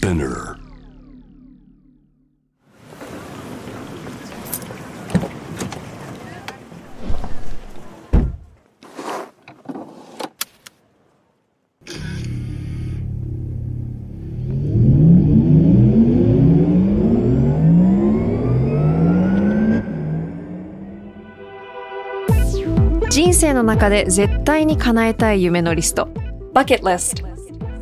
Spinner. 人生の中で絶対に叶えたい夢のリスト Bucket List.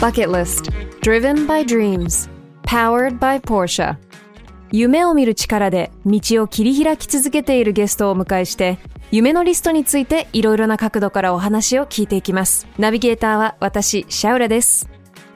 Bucket List. Driven by Dreams. Powered by Porsche. 夢を見る力で道を切り開き続けているゲストをお迎えして夢のリストについていろいろな角度からお話を聞いていきます。ナビゲーターは私シャウラです。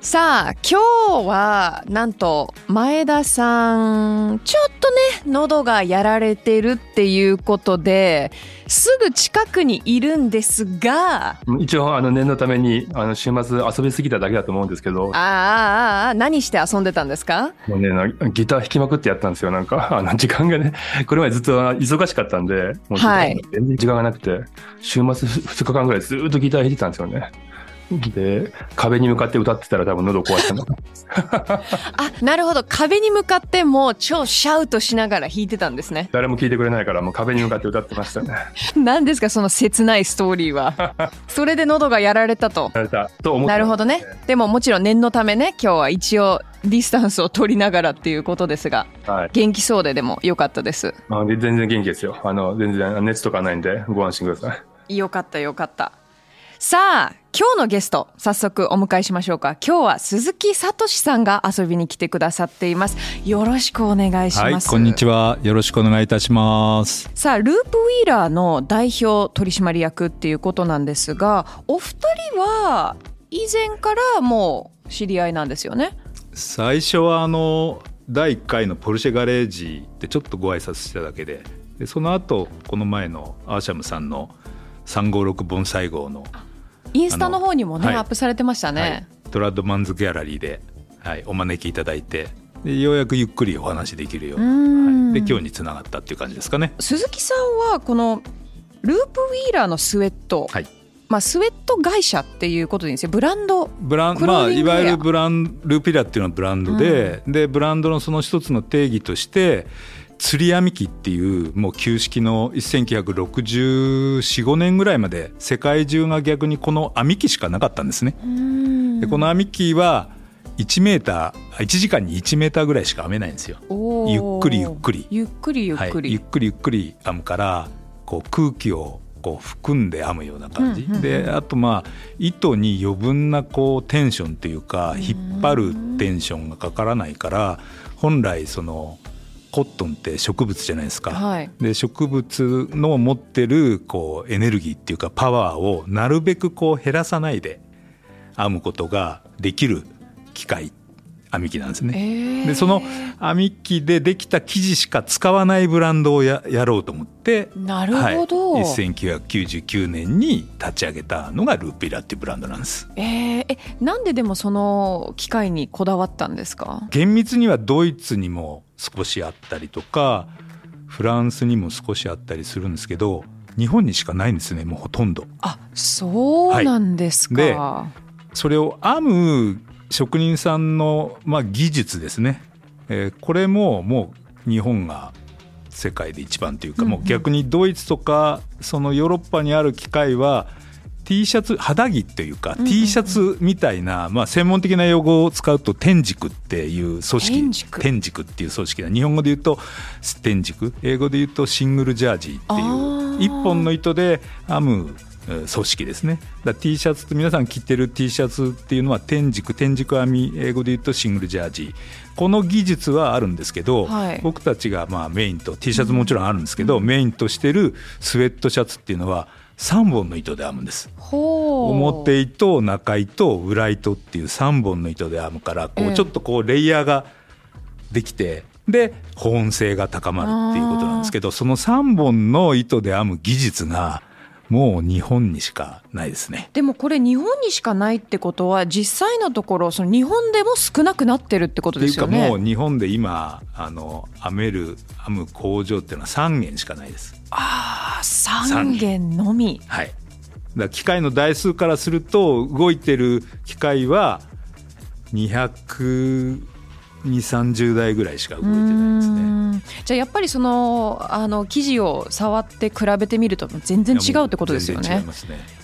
さあ今日はなんと前田さんちょっとね喉がやられてるっていうことですぐ近くにいるんですが一応あの念のためにあの週末遊びすぎただけだと思うんですけど。ああああ何して遊んでたんですか？もうねギター弾きまくってやったんですよ。なんか あの時間がね これまでずっと忙しかったんでもう全然時間がなくて、週末2日間ぐらいずっとギター弾いてたんですよね。で壁に向かって歌ってたら多分喉壊したの。あなるほど。壁に向かってもう超シャウトしながら弾いてたんですね。誰も聞いてくれないからもう壁に向かって歌ってましたね。何ですかその切ないストーリーは。それで喉がやられたと。やられたと思なるほどね。でももちろん念のためね今日は一応ディスタンスを取りながらっていうことですが、はい、元気そうででもよかったです。あ全然元気ですよ。あの全然熱とかないんでご安心ください。よかったよかったさあ今日のゲスト早速お迎えしましょうか。今日は鈴木聡さんが遊びに来てくださっています。よろしくお願いします、はい、こんにちは。よろしくお願いいたします。さあループウィーラーの代表取締役っていうことなんですがお二人は以前からもう知り合いなんですよね？最初はあの第1回のポルシェガレージでちょっとご挨拶しただけででその後この前のアーシャムさんの356盆栽号のインスタの方にもね、はい、アップされてましたね、はい、トラッドマンズギャラリーで、はい、お招きいただいてでようやくゆっくりお話できるようはい、で今日につながったっていう感じですかね。鈴木さんはこのループウィーラーのスウェット、はい。まあ、スウェット会社っていうことでいいんですよ。ブランドブランまあ、いわゆるブランループウィーラーっていうのはブランドで、うん、でブランドのその一つの定義として釣り網機っていうもう旧式の1964,5年ぐらいまで世界中が逆にこの網機しかなかったんですね。でこの網機は1メーター1時間に1メーターぐらいしか編めないんですよ。ゆっくりゆっくり。ゆっくりゆっくり。はい、ゆっくりゆっくり編むからこう空気をこう含んで編むような感じ、うんうんうん、であとまあ糸に余分なこうテンションというか引っ張るテンションがかからないから本来そのコットンって植物じゃないですか、はい、で植物の持ってるこうエネルギーっていうかパワーをなるべくこう減らさないで編むことができる機械編み機なんですね、えー、でその編み機でできた生地しか使わないブランドをややろうと思ってなるほど、はい、1999年に立ち上げたのがルーピラっていうブランドなんです。えー、えなんででもその機械にこだわったんですか？厳密にはドイツにも少しあったりとかフランスにも少しあったりするんですけど日本にしかないんですねもうほとんど。あそうなんですか。はい、でそれを編む職人さんの、まあ、技術ですね、えー、これももう日本が世界で一番というか、もう逆にドイツとかそのヨーロッパにある機械は T シャツ肌着っていうか、T シャツみたいな、まあ、専門的な用語を使うと天軸っていう組織。天軸っていう組織だ。日本語で言うと天軸英語で言うとシングルジャージっていう一本の糸で編む組織ですね。だ T シャツって皆さん着てる T シャツっていうのは天軸天軸編み英語で言うとシングルジャージこの技術はあるんですけど、はい、僕たちがまあメインと T シャツももちろんあるんですけど、うん、メインとしてるスウェットシャツっていうのは3本の糸で編むんです。表糸中糸裏糸っていう3本の糸で編むからこうちょっとこうレイヤーができて、で保温性が高まるっていうことなんですけどその3本の糸で編む技術がもう日本にしかないですねでもこれ日本にしかないってことは実際のところその日本でも少なくなってるってことですよね。っていうかもう日本で今あの編める編む工場っていうのは3軒しかないです。ああ3軒のみ。はいだ機械の台数からすると動いてる機械は200 2 3 0台ぐらいしか動いてないですね。じゃあやっぱりそのあの生地を触って比べてみると全然違うってことですよね、ね、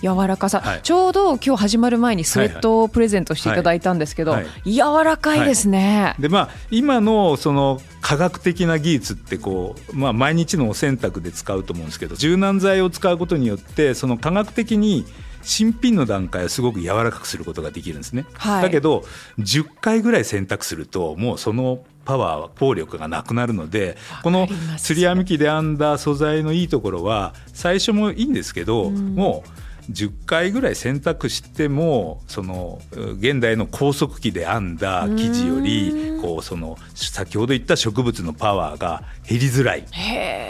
柔らかさ、はい、ちょうど今日始まる前にスウェットをプレゼントしていただいたんですけど、はい。はい、柔らかいですね、でまあ今のその科学的な技術ってこう、まあ、毎日のお洗濯で使うと思うんですけど柔軟剤を使うことによってその科学的に新品の段階はすごく柔らかくすることができるんですね、はい、だけど10回ぐらい洗濯するともうそのパワー効力がなくなるのでこの釣り網機で編んだ素材のいいところは最初もいいんですけど、うん、もう10回ぐらい選択してもその現代の高速機で編んだ生地よりこうその先ほど言った植物のパワーが減りづらい。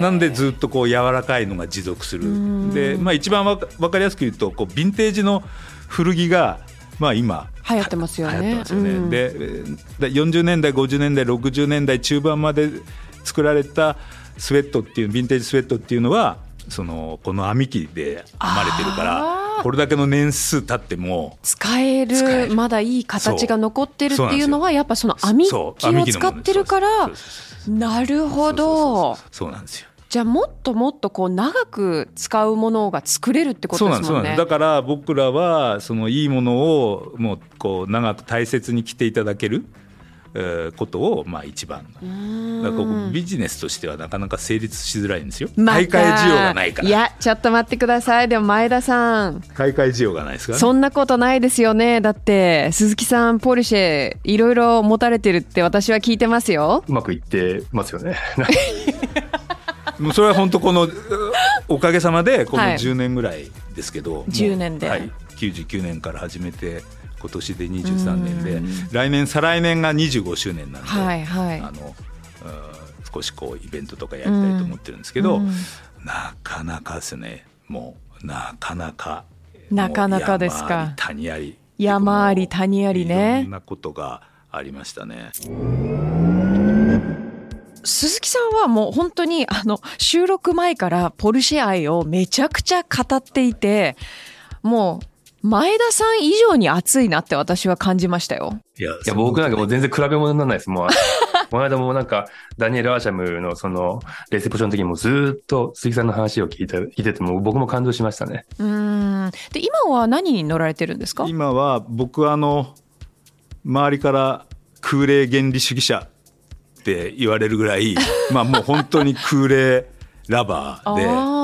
なんでずっとこう柔らかいのが持続する。で、まあ、一番わ分かりやすく言うとこうヴィンテージの古着がまあ今流行ってますよね。よね。うん、で40年代50年代60年代中盤まで作られたスウェットっていうヴィンテージスウェットっていうのはそのこの編み機で編まれてるからこれだけの年数経っても使えるまだいい形が残ってるっていうのはやっぱその編み機を使ってるからなるほど。そうなんですよ。じゃあもっともっとこう長く使うものが作れるってことですもんね。だから僕らはそのいいものをもうこう長く大切に着ていただける。ことをまあ一番。だからビジネスとしてはなかなか成立しづらいんですよ、買い替え需要がないから。いやちょっと待ってください。でも前田さん。買い替え需要がないですか、ね、そんなことないですよね。だって鈴木さんポルシェいろいろ持たれてるって私は聞いてますよ。うまくいってますよね。もうそれは本当この おかげさまでこの10年ぐらいですけど、はい、10年で、はい、99年から始めて今年で23年で来年再来年が25周年なんで、はいはい、あの少しこうイベントとかやりたいと思ってるんですけど、なかなかですねもうなかなかなかなかですか。谷あり。山あり谷ありね。いろんなことがありましたね。鈴木さんはもう本当にあの収録前からポルシェ愛をめちゃくちゃ語っていてもう前田さん以上に熱いなって私は感じましたよ。いや、いや僕なんかもう全然比べ物にならないです。もう、この間もなんか、ダニエル・アーシャムのその、レセプションの時にもずっと鈴木さんの話を聞いて、聞いてても僕も感動しましたね。うん。で、今は何に乗られてるんですか？今は僕はあの、周りから空冷原理主義者って言われるぐらい、まあもう本当に空冷ラバーで、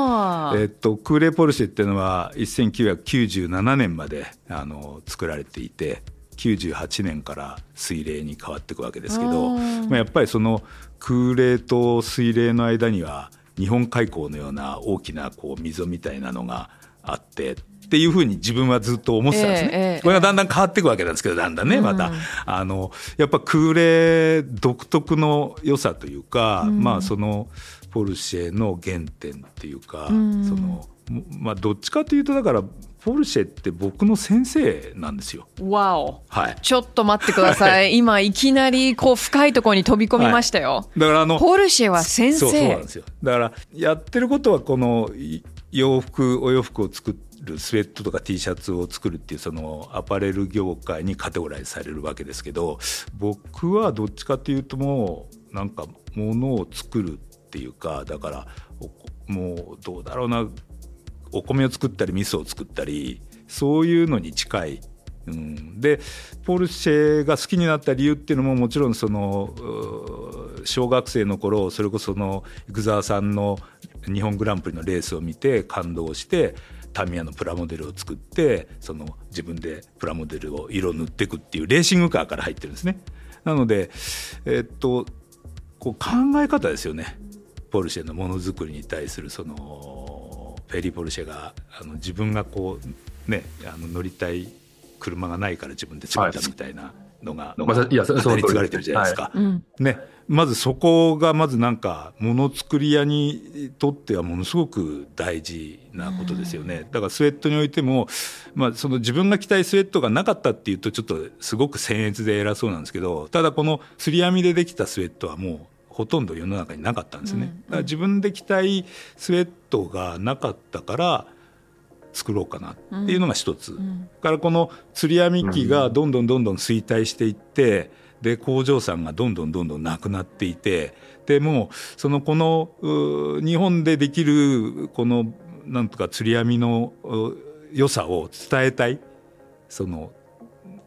えっと、クーレ・ポルシェっていうのは1997年まであの作られていて98年から水冷に変わっていくわけですけどまあ、やっぱりその空冷と水冷の間には日本海溝のような大きなこう溝みたいなのがあってっていうふうに自分はずっと思ってたんですね、えーえー、これがだんだん変わっていくわけなんですけどだんだんねまた、うん、あのやっぱ空冷独特の良さというか、うん、まあそのポルシェの原点っていうか、そのまあどっちかというとだからポルシェって僕の先生なんですよ。わお。はい。ちょっと待ってください。今いきなりこう深いところに飛び込みましたよ。はい、だからあのポルシェは先生。そうなんですよ。だからやってることはこの洋服お洋服を作るスウェットとか T シャツを作るっていうそのアパレル業界にカテゴライズされるわけですけど、僕はどっちかというともうなんかものを作るっていうかだからもうどうだろうなお米を作ったり味噌を作ったりそういうのに近い。うん、でポルシェが好きになった理由っていうのももちろんその小学生の頃それこその生沢さんの日本グランプリのレースを見て感動してタミヤのプラモデルを作ってその自分でプラモデルを色塗っていくっていうレーシングカーから入ってるんですね。なので、えっとこう考え方ですよねポルシェのものづくりに対するそのフェリー・ポルシェがあの自分がこうねあの乗りたい車がないから自分で作ったみたいなのが、まあい語り。継がれてるじゃないですか。ね。まずそこがまずなんかものづくり屋にとってはものすごく大事なことですよね。だからスウェットにおいても、まあ、その自分が着たいスウェットがなかったっていうとちょっとすごく僭越で偉そうなんですけどただこの釣り網でできたスウェットはもうほとんど世の中になかったんですね。だから自分で着たいスウェットがなかったから作ろうかなっていうのが一つ、うん、からこの釣り網機がどんどんどんどん衰退していってで工場さんがどんどんどんどんなくなっていてでもうそのこの日本でできるこのなんとか釣り網の良さを伝えたい。その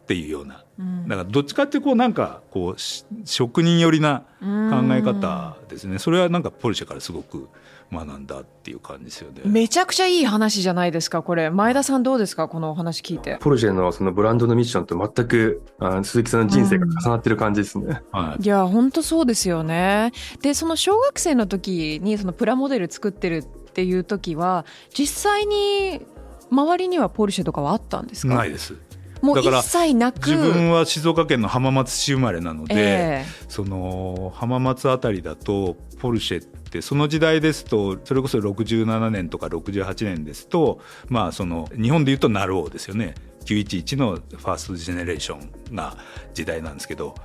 っていうような、うん、だからどっちかってこうなんかこう職人寄りな考え方ですね。それはなんかポルシェからすごく学んだっていう感じですよね。めちゃくちゃいい話じゃないですかこれ。前田さんどうですかこのお話聞いて。ポルシェのそのブランドのミッションと全くあ鈴木さんの人生が重なってる感じですね、うん。はい、いや本当そうですよね。でその小学生の時にそのプラモデル作ってるっていう時は実際に周りにはポルシェとかはあったんですか？ないですもう一切なく。自分は静岡県の浜松市生まれなので、えー、その浜松あたりだとポルシェってその時代ですとそれこそ67年とか68年ですとまあその日本でいうとナローですよね。911のファーストジェネレーションが時代なんですけど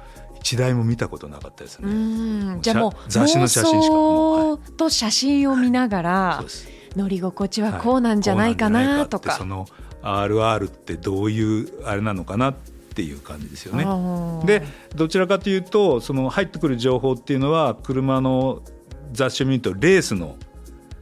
一台も見たことなかったですね。じゃあもう雑誌の写真しかもう、と写真を見ながら乗り心地はこうなんじゃないかなとか。はい、その RR ってどういうあれなのかなっていう感じですよね。でどちらかというとその入ってくる情報っていうのは車の雑誌を見るとレースの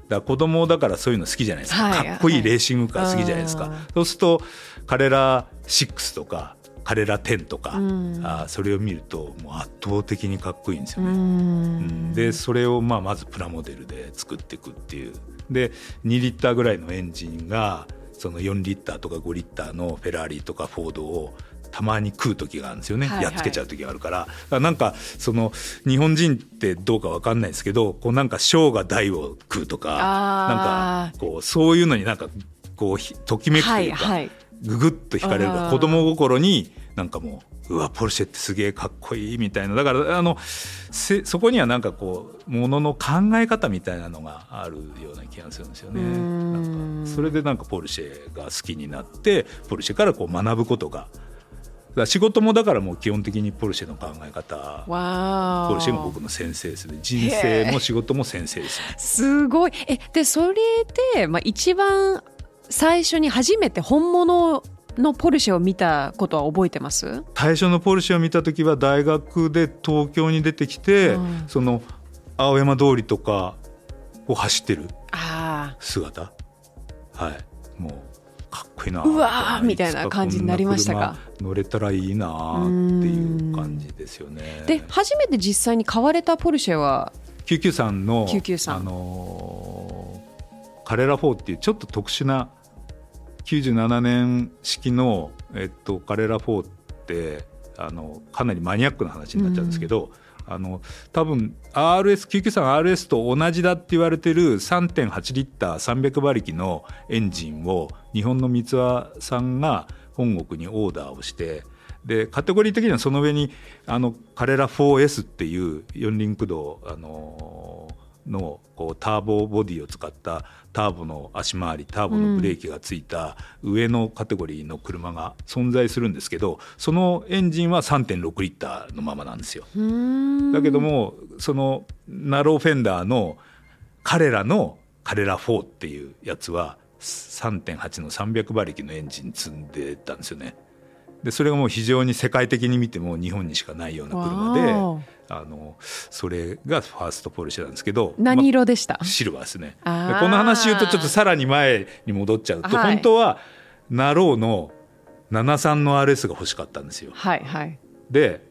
だ子供だからそういうの好きじゃないですか、はい、かっこいいレーシングカー好きじゃないですか、はい、そうすると彼ら6とか彼ら10とか、うん、あそれを見るともう圧倒的にかっこいいんですよね。うん、でそれをまあまずプラモデルで作っていくっていう。で2リッターぐらいのエンジンがその4リッターとか5リッターのフェラーリとかフォードをたまに食う時があるんですよね、はいはい、やっつけちゃう時があるから。からなんかその日本人ってどうか分かんないですけどこうなんか小が大を食うとかなんかこうそういうのになんかこうときめくというか、はいはい、ぐぐっと惹かれる子供心になんかもううわポルシェってすげえかっこいいみたいな。だからあのそこにはなんかこうものの考え方みたいなのがあるような気がするんですよね。なんかそれでなんかポルシェが好きになってポルシェからこう学ぶことが。だ仕事もだからもう基本的にポルシェの考え方。ポルシェも僕の先生ですね。人生も仕事も先生です、ね、すごい。えでそれで、まあ、一番最初に初めて本物のポルシェを見たことは覚えてます？最初のポルシェを見た時は大学で東京に出てきて、うん、その青山通りとかを走ってる姿。はい。もうかっこいいなうわみたいな感じになりましたか？乗れたらいいなっていう感じですよね。で初めて実際に買われたポルシェは？993の993あのカレラ4っていうちょっと特殊な97年式の、えっと、カレラ4ってあのかなりマニアックな話になっちゃうんですけど、あの多分 RS993RS と同じだって言われてる3.8リッター300馬力のエンジンを日本の三輪さんが本国にオーダーをしてでカテゴリー的にはその上にあのカレラ 4S っていう四輪駆動あののこうターボボディを使ったターボの足回りターボのブレーキがついた上のカテゴリーの車が存在するんですけどそのエンジンは3.6リッターのままなんですよ。だけどもそのナローフェンダーの彼らの彼ら4っていうやつは3.8の300馬力のエンジン積んでたんですよね。でそれがもう非常に世界的に見ても日本にしかないような車であのそれがファーストポルシェなんですけど何色でした、ま、シルバーですね。この話言うとちょっとさらに前に戻っちゃうと、はい、本当はナローの73の RS が欲しかったんですよ。はいはい、で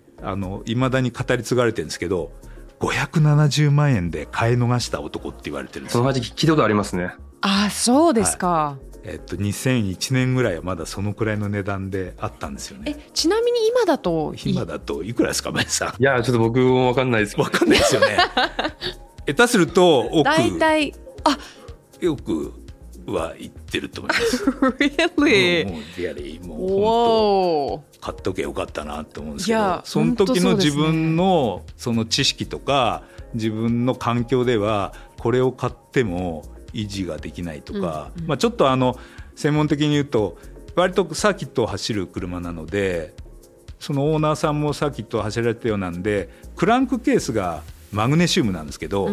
いまだに語り継がれてるんですけど570万円で買い逃した男って言われてるんですその話聞いたことありますね。あそうですか、はいえっと、2001年ぐらいはまだそのくらいの値段であったんですよね。えちなみに今だと今だといくらですか前さん？いやちょっと僕も分かんないです分かんないですよね。下手すると大体あよくは言ってると思います。really? もうリアリーもう本.当買っとけよかったなって思うんですけどいやその時の本当そうですね自分のその知識とか自分の環境ではこれを買っても維持ができないとか、まあ、ちょっとあの専門的に言うと割とサーキットを走る車なのでそのオーナーさんもサーキットを走られたようなんでクランクケースがマグネシウムなんですけど、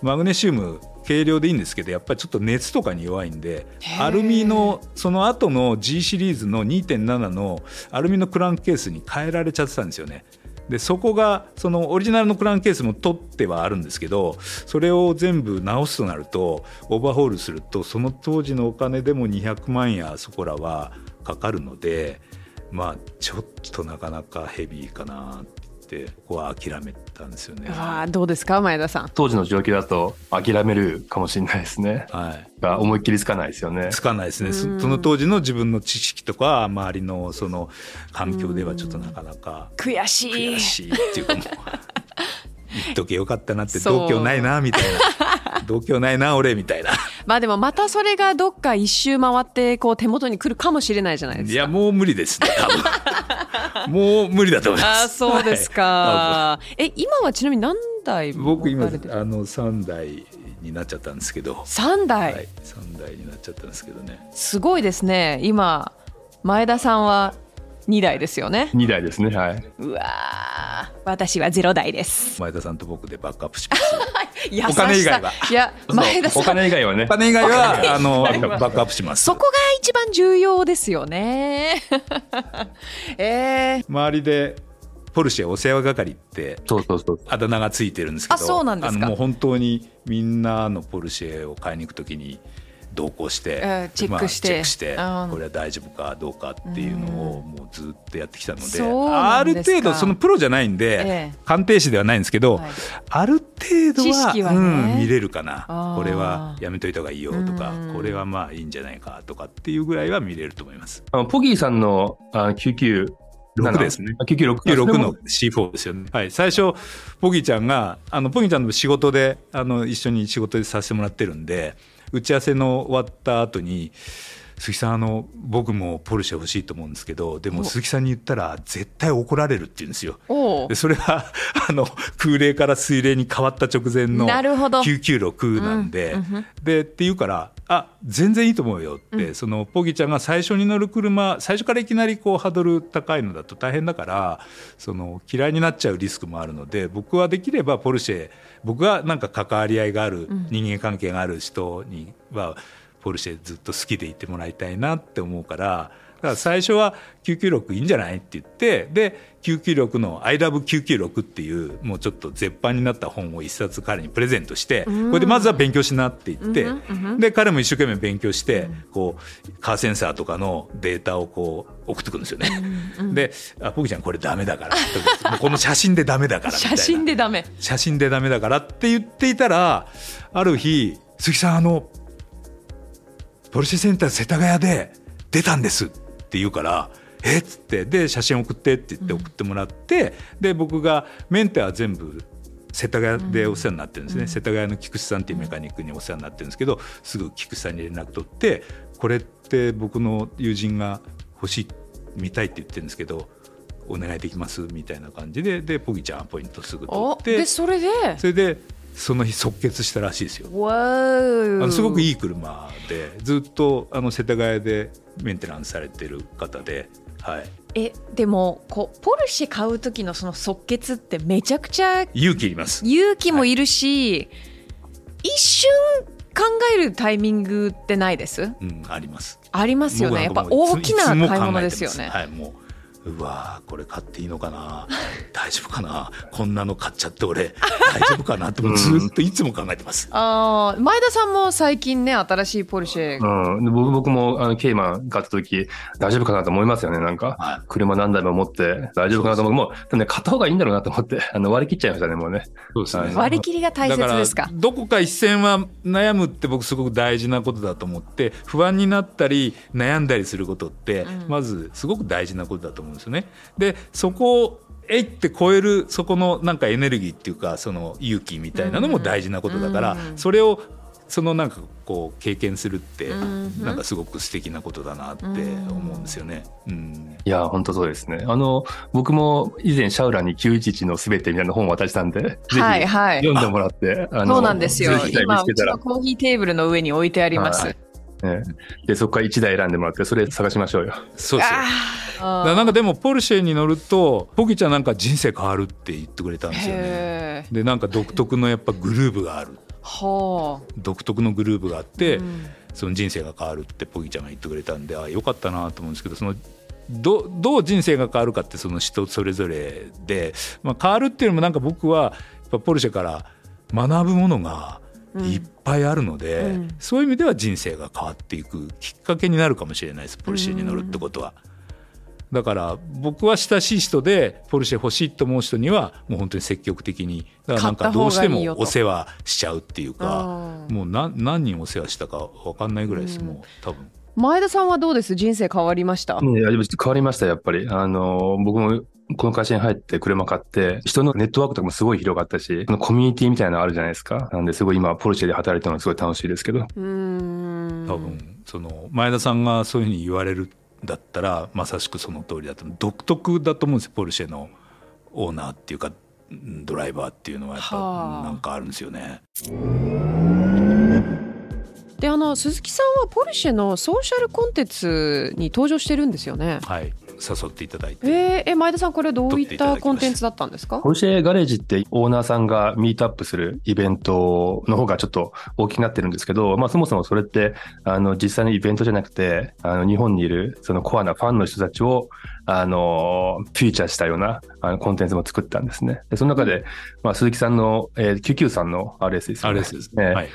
マグネシウム軽量でいいんですけどやっぱりちょっと熱とかに弱いんでアルミのその後の G シリーズの2.7のアルミのクランクケースに変えられちゃってたんですよね。でそこがそのオリジナルのクランケースも取ってはあるんですけどそれを全部直すとなるとオーバーホールするとその当時のお金でも200万やそこらはかかるのでまあちょっとなかなかヘビーかなってここは諦めたんですよね。わあどうですか前田さん？当時の状況だと諦めるかもしれないですね。はいが思いっきりつかないですよね。つかないですね、そその当時の自分の知識とか周りのその環境ではちょっとなかなか悔しい。悔しいっていうかもう 言っとけよかったなって度胸ないなみたいな度胸ないな俺みたいなまあでもまたそれがどっか一周回ってこう手元に来るかもしれないじゃないですか。いやもう無理ですね多分もう無理だと思います あーそうですか。え今はちなみに何台僕今あの3台になっちゃったんですけど、三台、はい、3台になっちゃったんですけどねすごいですね。今前田さんは二台ですよね。2台ですね。はい。うわー私はゼロ台です。前田さんと僕でバックアップします お金以外は。いや前田さん。金以外はね。お。金以外は。あのバックアップします。そこが一番重要ですよね。えー、周りでポルシェお世話係ってそうそうそう。あだ名がついてるんですけどあそうなんですか。あのもう本当にみんなのポルシェを買いに行くときに同行して、えーチェックして。まあチェックしてうん。これは大丈夫かどうかっていうのをもうずっとやってきたので、そうなある程度そのプロじゃないんで、ええ。鑑定士ではないんですけど、はい。ある程度知は識はね。うん、見れるかな。これはやめといた方がいいよとかうん。これはまあいいんじゃないかとかっていうぐらいは見れると思います。あのポギーさんのあ99 6ですね。あ99 96の C4 ですよね。はい、最初ポギーちゃんがあのポギーちゃんの仕事であの一緒に仕事でさせてもらってるんで打ち合わせの終わった後に鈴木さんあの僕もポルシェ欲しいと思うんですけどでも鈴木さんに言ったら絶対怒られるって言うんですよ。でそれは あの空冷から水冷に変わった直前のなるほど。996なんで、うんうん。でって言うから「あ全然いいと思うよ」って、そのポギちゃんが最初に乗る車最初からいきなりこうハードル高いのだと大変だからその嫌いになっちゃうリスクもあるので僕はできればポルシェ僕がなんか関わり合いがある、人間関係がある人にはポルシェずっと好きでいてもらいたいなって思うから。だから最初は996いいんじゃないって言ってで996の「ILOVE996」っていうもうちょっと絶版になった本を一冊彼にプレゼントしてこれでまずは勉強しなって言ってで彼も一生懸命勉強してこうカーセンサーとかのデータをこう送ってくるんですよね。で「あポギちゃんこれダメだから」もうこの写真でダメだから」みたいな。写真でダメ。写真でダメだからって言っていたらある日「鈴木さんあのポルシェセンター世田谷で出たんです」って言うから「え？っ?」つってで写真送ってって言って送ってもらって、で僕がメンテは全部世田谷でお世話になってるんですね、世田谷の菊池さんっていうメカニックにお世話になってるんですけどすぐ菊池さんに連絡取って「これって僕の友人が欲しい見たいって言ってるんですけどお願いできます」みたいな感じででポギちゃんアポイントすぐ取おってでそれで？それでその日即決したらしいですよ。わあーのすごくいい車でずっとあの世田谷でメンテナンスされてる方で、はい、えでもこうポルシェ買う時のその即決ってめちゃくちゃ勇気いります。勇気もいるし、一瞬考えるタイミングってないです？うん、あります。ありますよね。やっぱ大きな買い物ですよね、はい、もううわーこれ買っていいのかな？大丈夫かな？こんなの買っちゃって俺大丈夫かな？ってもうずっといつも考えてます。あー前田さんも最近ね新しいポルシェ、うん、で僕僕もあのケイマン買った時大丈夫かなと思いますよねなんか、はい。車何台も持って大丈夫かなと思う。もうでもね買った方がいいんだろうなと思ってあの割り切っちゃいましたねもうね。そうですはい。割り切りが大切ですか？だからどこか一線は悩むって僕すごく大事なことだと思って不安になったり悩んだりすることってまずすごく大事なことだと思うんですよね。でそこをえいって超えるそこのなんかエネルギーっていうかその勇気みたいなのも大事なことだから、それをそのなんかこう経験するってなんかすごく素敵なことだなって思うんですよね。うん、いや本当そうですね。あの僕も以前シャウラに911のすべてみたいな本を渡したんで、はいはい、読んでもらって、あのそうなんですよ。今うちのコーヒーテーブルの上に置いてあります。はいね、でそこから1台選んでもらってそれ探しましょうよ。そうですよなんかでもポルシェに乗るとポギちゃんなんか人生変わるって言ってくれたんですよね。でなんか独特のやっぱグルーブがある。はあ、独特のグルーブがあって、うん、その人生が変わるってポギちゃんが言ってくれたんでああよかったなと思うんですけどそのどどう人生が変わるかってその人それぞれで、まあ、変わるっていうのもなんか僕はやっぱポルシェから学ぶものがいっぱいあるので、うん、そういう意味では人生が変わっていくきっかけになるかもしれないですポルシェに乗るってことは。だから僕は親しい人でポルシェ欲しいと思う人にはもう本当に積極的にだからなんかどうしてもお世話しちゃうっていうかもう何何人お世話したか分かんないぐらいです、もう多分。前田さんはどうです？人生変わりました？いや変わりましたやっぱり。あの僕もこの会社に入って車買って、人のネットワークとかもすごい広がったし、このコミュニティみたいなのあるじゃないですか。なんで、すごい今、ポルシェで働いてるのすごい楽しいですけど。うん。多分、その、前田さんがそういうふうに言われるだったら、まさしくその通りだと、独特だと思うんですよ、ポルシェのオーナーっていうか、ドライバーっていうのはやっぱなんかあるんですよね。であの鈴木さんはポルシェのソーシャルコンテンツに登場してるんですよね。はい誘っていただいて。えー、前田さん、これどういったコンテンツだったんですか？ポルシェガレージってオーナーさんがミートアップするイベントの方がちょっと大きくなってるんですけど、まあそもそもそれって、あの、実際のイベントじゃなくて、あの、日本にいるそのコアなファンの人たちを、あの、フューチャーしたようなあのコンテンツも作ったんですね。で、その中で、まあ鈴木さんの、えー、99さんの RS ですね。RS ですね。はい。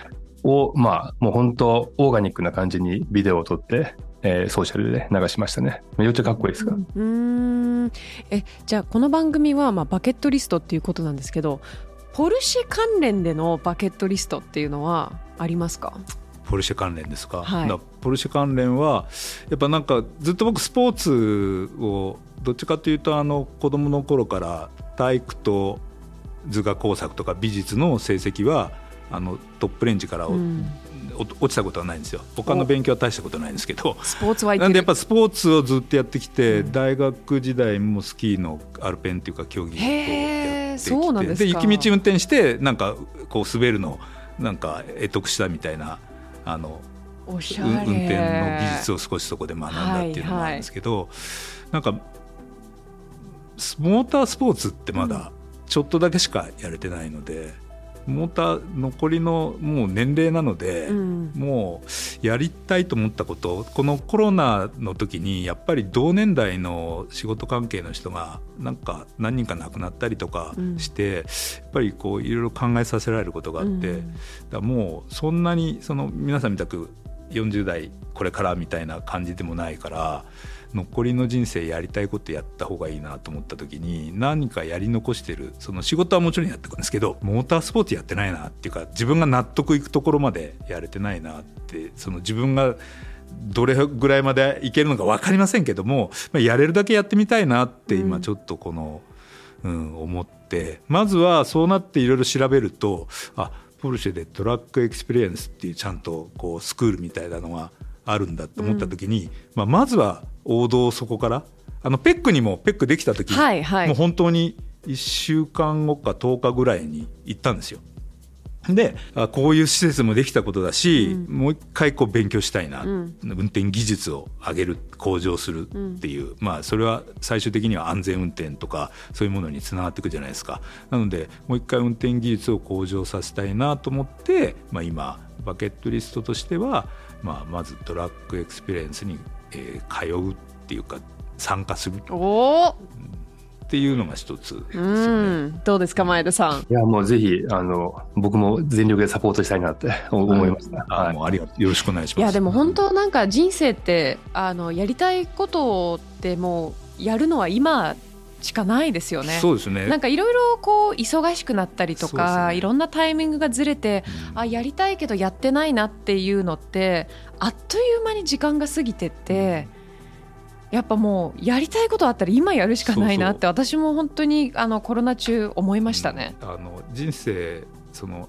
を、まあ、もう本当、オーガニックな感じにビデオを撮って、えー、ソーシャルで流しましたね。めちゃくちゃかっこいいですか。うんえじゃあこの番組はまあバケットリストっていうことなんですけど、ポルシェ関連でのバケットリストっていうのはありますか？ポルシェ関連ですか？はい、ポルシェ関連はやっぱなんかずっと僕スポーツをどっちかというとあの子供の頃から体育と図画工作とか美術の成績はあのトップレンジから、うん、落ちたことはないんですよ。他の勉強は大したことないんですけど。スポーツはなんでやっぱスポーツをずっとやってきて、うん、大学時代もスキーのアルペンっていうか競技をやってきて。で雪道運転してなんかこう滑るのなんか得得したみたいなあの運転の技術を少しそこで学んだっていうのもあるんですけど、はいはい、なんかモータースポーツってまだちょっとだけしかやれてないので。モーター残りのもう年齢なので、うん、もうやりたいと思ったことこのコロナの時にやっぱり同年代の仕事関係の人がなんか何人か亡くなったりとかして、うん、やっぱりこういろいろ考えさせられることがあって、うん、だもうそんなにその皆さんみたく40代これからみたいな感じでもないから。残りの人生やりたいことやった方がいいなと思った時に何かやり残してるその仕事はもちろんやっていくんですけどモータースポーツやってないなっていうか自分が納得いくところまでやれてないなってその自分がどれぐらいまでいけるのか分かりませんけども、まあ、やれるだけやってみたいなって今ちょっとこの、うん、うん、思ってまずはそうなっていろいろ調べるとあポルシェで Track Experience っていうちゃんとこうスクールみたいなのがあるんだと思った時に、うん、まあ、まずは王道そこからあの PEC にも PEC できた時、はいはい、もう本当に1週間後か10日ぐらいに行ったんですよ。であこういう施設もできたことだし、うん、もう一回こう勉強したいな、うん、運転技術を上げる向上するっていう、うん、まあそれは最終的には安全運転とかそういうものにつながっていくじゃないですか。なのでもう一回運転技術を向上させたいなと思って、まあ、今 bucket list としてはまあ、まず Track Experience に、えー、通うっていうか参加するっていうのが一つですよね。どうですか前田さん？いやもうぜひあの僕も全力でサポートしたいなって 思いました。うん、はい、もうありがとうよろしくお願いします。いやでも本当なんか人生ってあのやりたいことってもうやるのは今しかないですよね。そうですね。なんかいろいろこう忙しくなったりとか、ね、いろんなタイミングがずれて、うん、あやりたいけどやってないなっていうのってあっという間に時間が過ぎてって。やっぱもうやりたいことあったら今やるしかないなって私も本当にあのコロナ中思いましたね。うん、あの人生その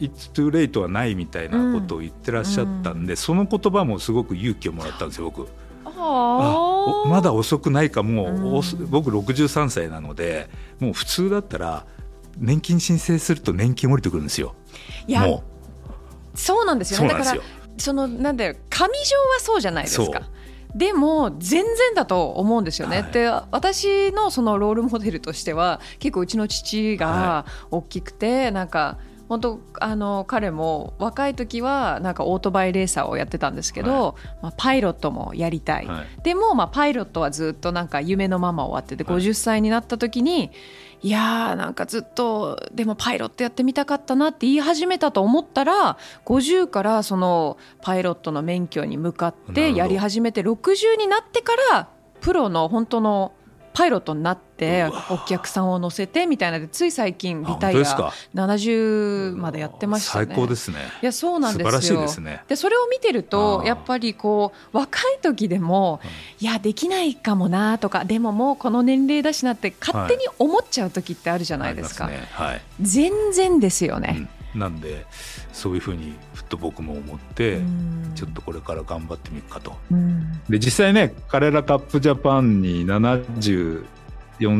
It's too late はないみたいなことを言ってらっしゃったんで、うん、その言葉もすごく勇気をもらったんですよ僕。あまだ遅くないかもう、うん、僕63歳なのでもう普通だったら年金申請すると年金降りてくるんですよ。いやそうなんですよ、ね、だからそのなんだよ上条はそうじゃないですか。でも全然だと思うんですよね。はい、で私のそのロールモデルとしては結構うちの父が大きくて、はい、なんか本当あの彼も若い時はなんかオートバイレーサーをやってたんですけど、はい、まあ、パイロットもやりたい、はい、でもまあパイロットはずっとなんか夢のまま終わってて、はい、50歳になった時にいやーなんかずっとでもパイロットやってみたかったなって言い始めたと思ったら50からそのパイロットの免許に向かってやり始めて60になってからプロの本当のパイロットになってお客さんを乗せてみたいなでつい最近リタイア70までやってましたね。最高ですね。いやそうなんですよ。で、ね、それを見てるとやっぱりこう若い時でも、いやできないかもなとかでももうこの年齢だしなって勝手に思っちゃう時ってあるじゃないですか、はいね。はい、全然ですよね、うんなんでそういうふうにふっと僕も思って、ちょっとこれから頑張ってみるかと。で実際ね彼らカップジャパンに74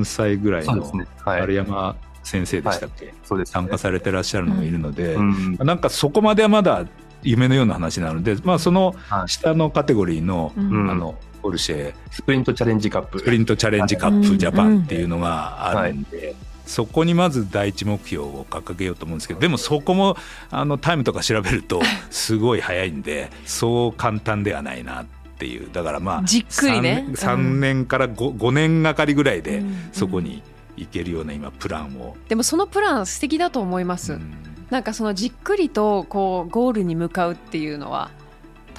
歳ぐらいの丸山先生でしたっけ、はい。はいね、参加されてらっしゃるのがいるので、うん、なんかそこまではまだ夢のような話なので、まあ、その下のカテゴリーの,、あのポルシェ。スプリントチャレンジカップ。スプリントチャレンジカップジャパンっていうのがあるんで、そこにまず第一目標を掲げようと思うんですけどでもそこもあのタイムとか調べると すごい早いんでそう簡単ではないなっていう。だからまあじっくりね。3, 3年から 5, 5年がかりぐらいでそこに行けるような今プランを、でもそのプラン素敵だと思います、うん、なんかそのじっくりとこうゴールに向かうっていうのは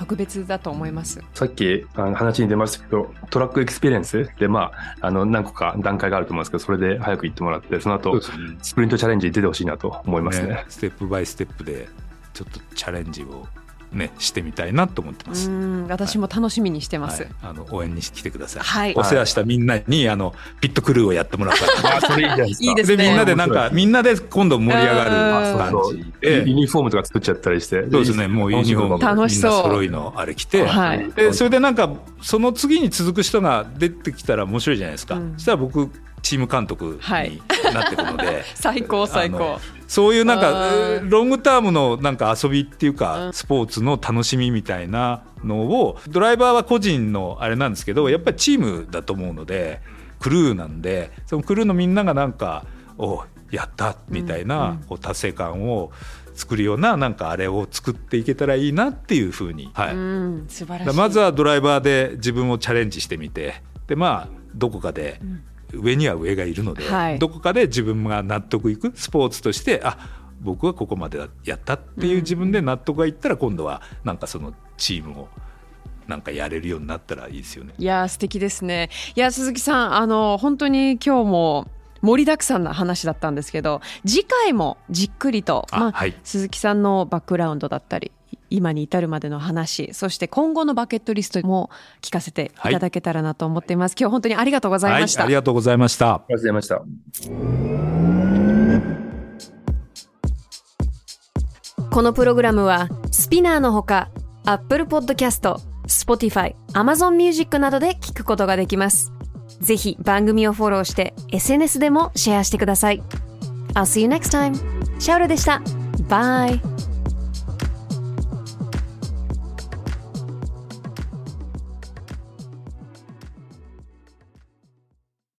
特別だと思います。さっきあの話に出ましたけど、 Track Experience で、まあ、あの、何個か段階があると思うんですけど、それで早く行ってもらって、その後、 Sprint Challenge に出てほしいなと思いますね、ね、 step by step で、ちょっとチャレンジをね、してみたいなと思ってます。私も楽しみにしてます。はい、あの応援に来てください。はい、お世話したみんなにあのピットクルーをやってもらったら、あそれいいじゃないですか。いいですね。でみんなでなんかみんなで今度盛り上がる感じ。で、ユニフォームとか作っちゃったりして、そうですね。もうユニフォーム。楽しそう。揃いのあれ着て、はい、でそれでなんかその次に続く人が出てきたら面白いじゃないですか。うん、そしたら僕チーム監督になっていくので、はい、最高。最高そういうなんかロングタームのなんか遊びっていうかスポーツの楽しみみたいなのをドライバーは個人のあれなんですけどやっぱりチームだと思うのでクルーなんでそのクルーのみんながなんかおやったみたいなこう達成感を作るようななんかあれを作っていけたらいいなっていうふうに、はい、まずはドライバーで自分をチャレンジしてみてでまあどこかで上には上がいるので、はい、どこかで自分が納得いくスポーツとしてあ僕はここまでやったっていう自分で納得がいったら今度はなんかそのチームをなんかやれるようになったらいいですよね。いや素敵ですね。いや鈴木さんあの本当に今日も盛りだくさんな話だったんですけど次回もじっくりと、まあ、はい、鈴木さんのバックグラウンドだったり今に至るまでの話そして今後のバケットリストも聞かせていただけたらなと思っています、はい、今日本当にありがとうございました、はい、ありがとうございました。ありがとうございました。このプログラムは Spinear のほか Apple Podcast、Spotify、Amazon Music などで聞くことができます。ぜひ番組をフォローして SNS でもシェアしてください。I'll see you next time シャウルでした。 Bye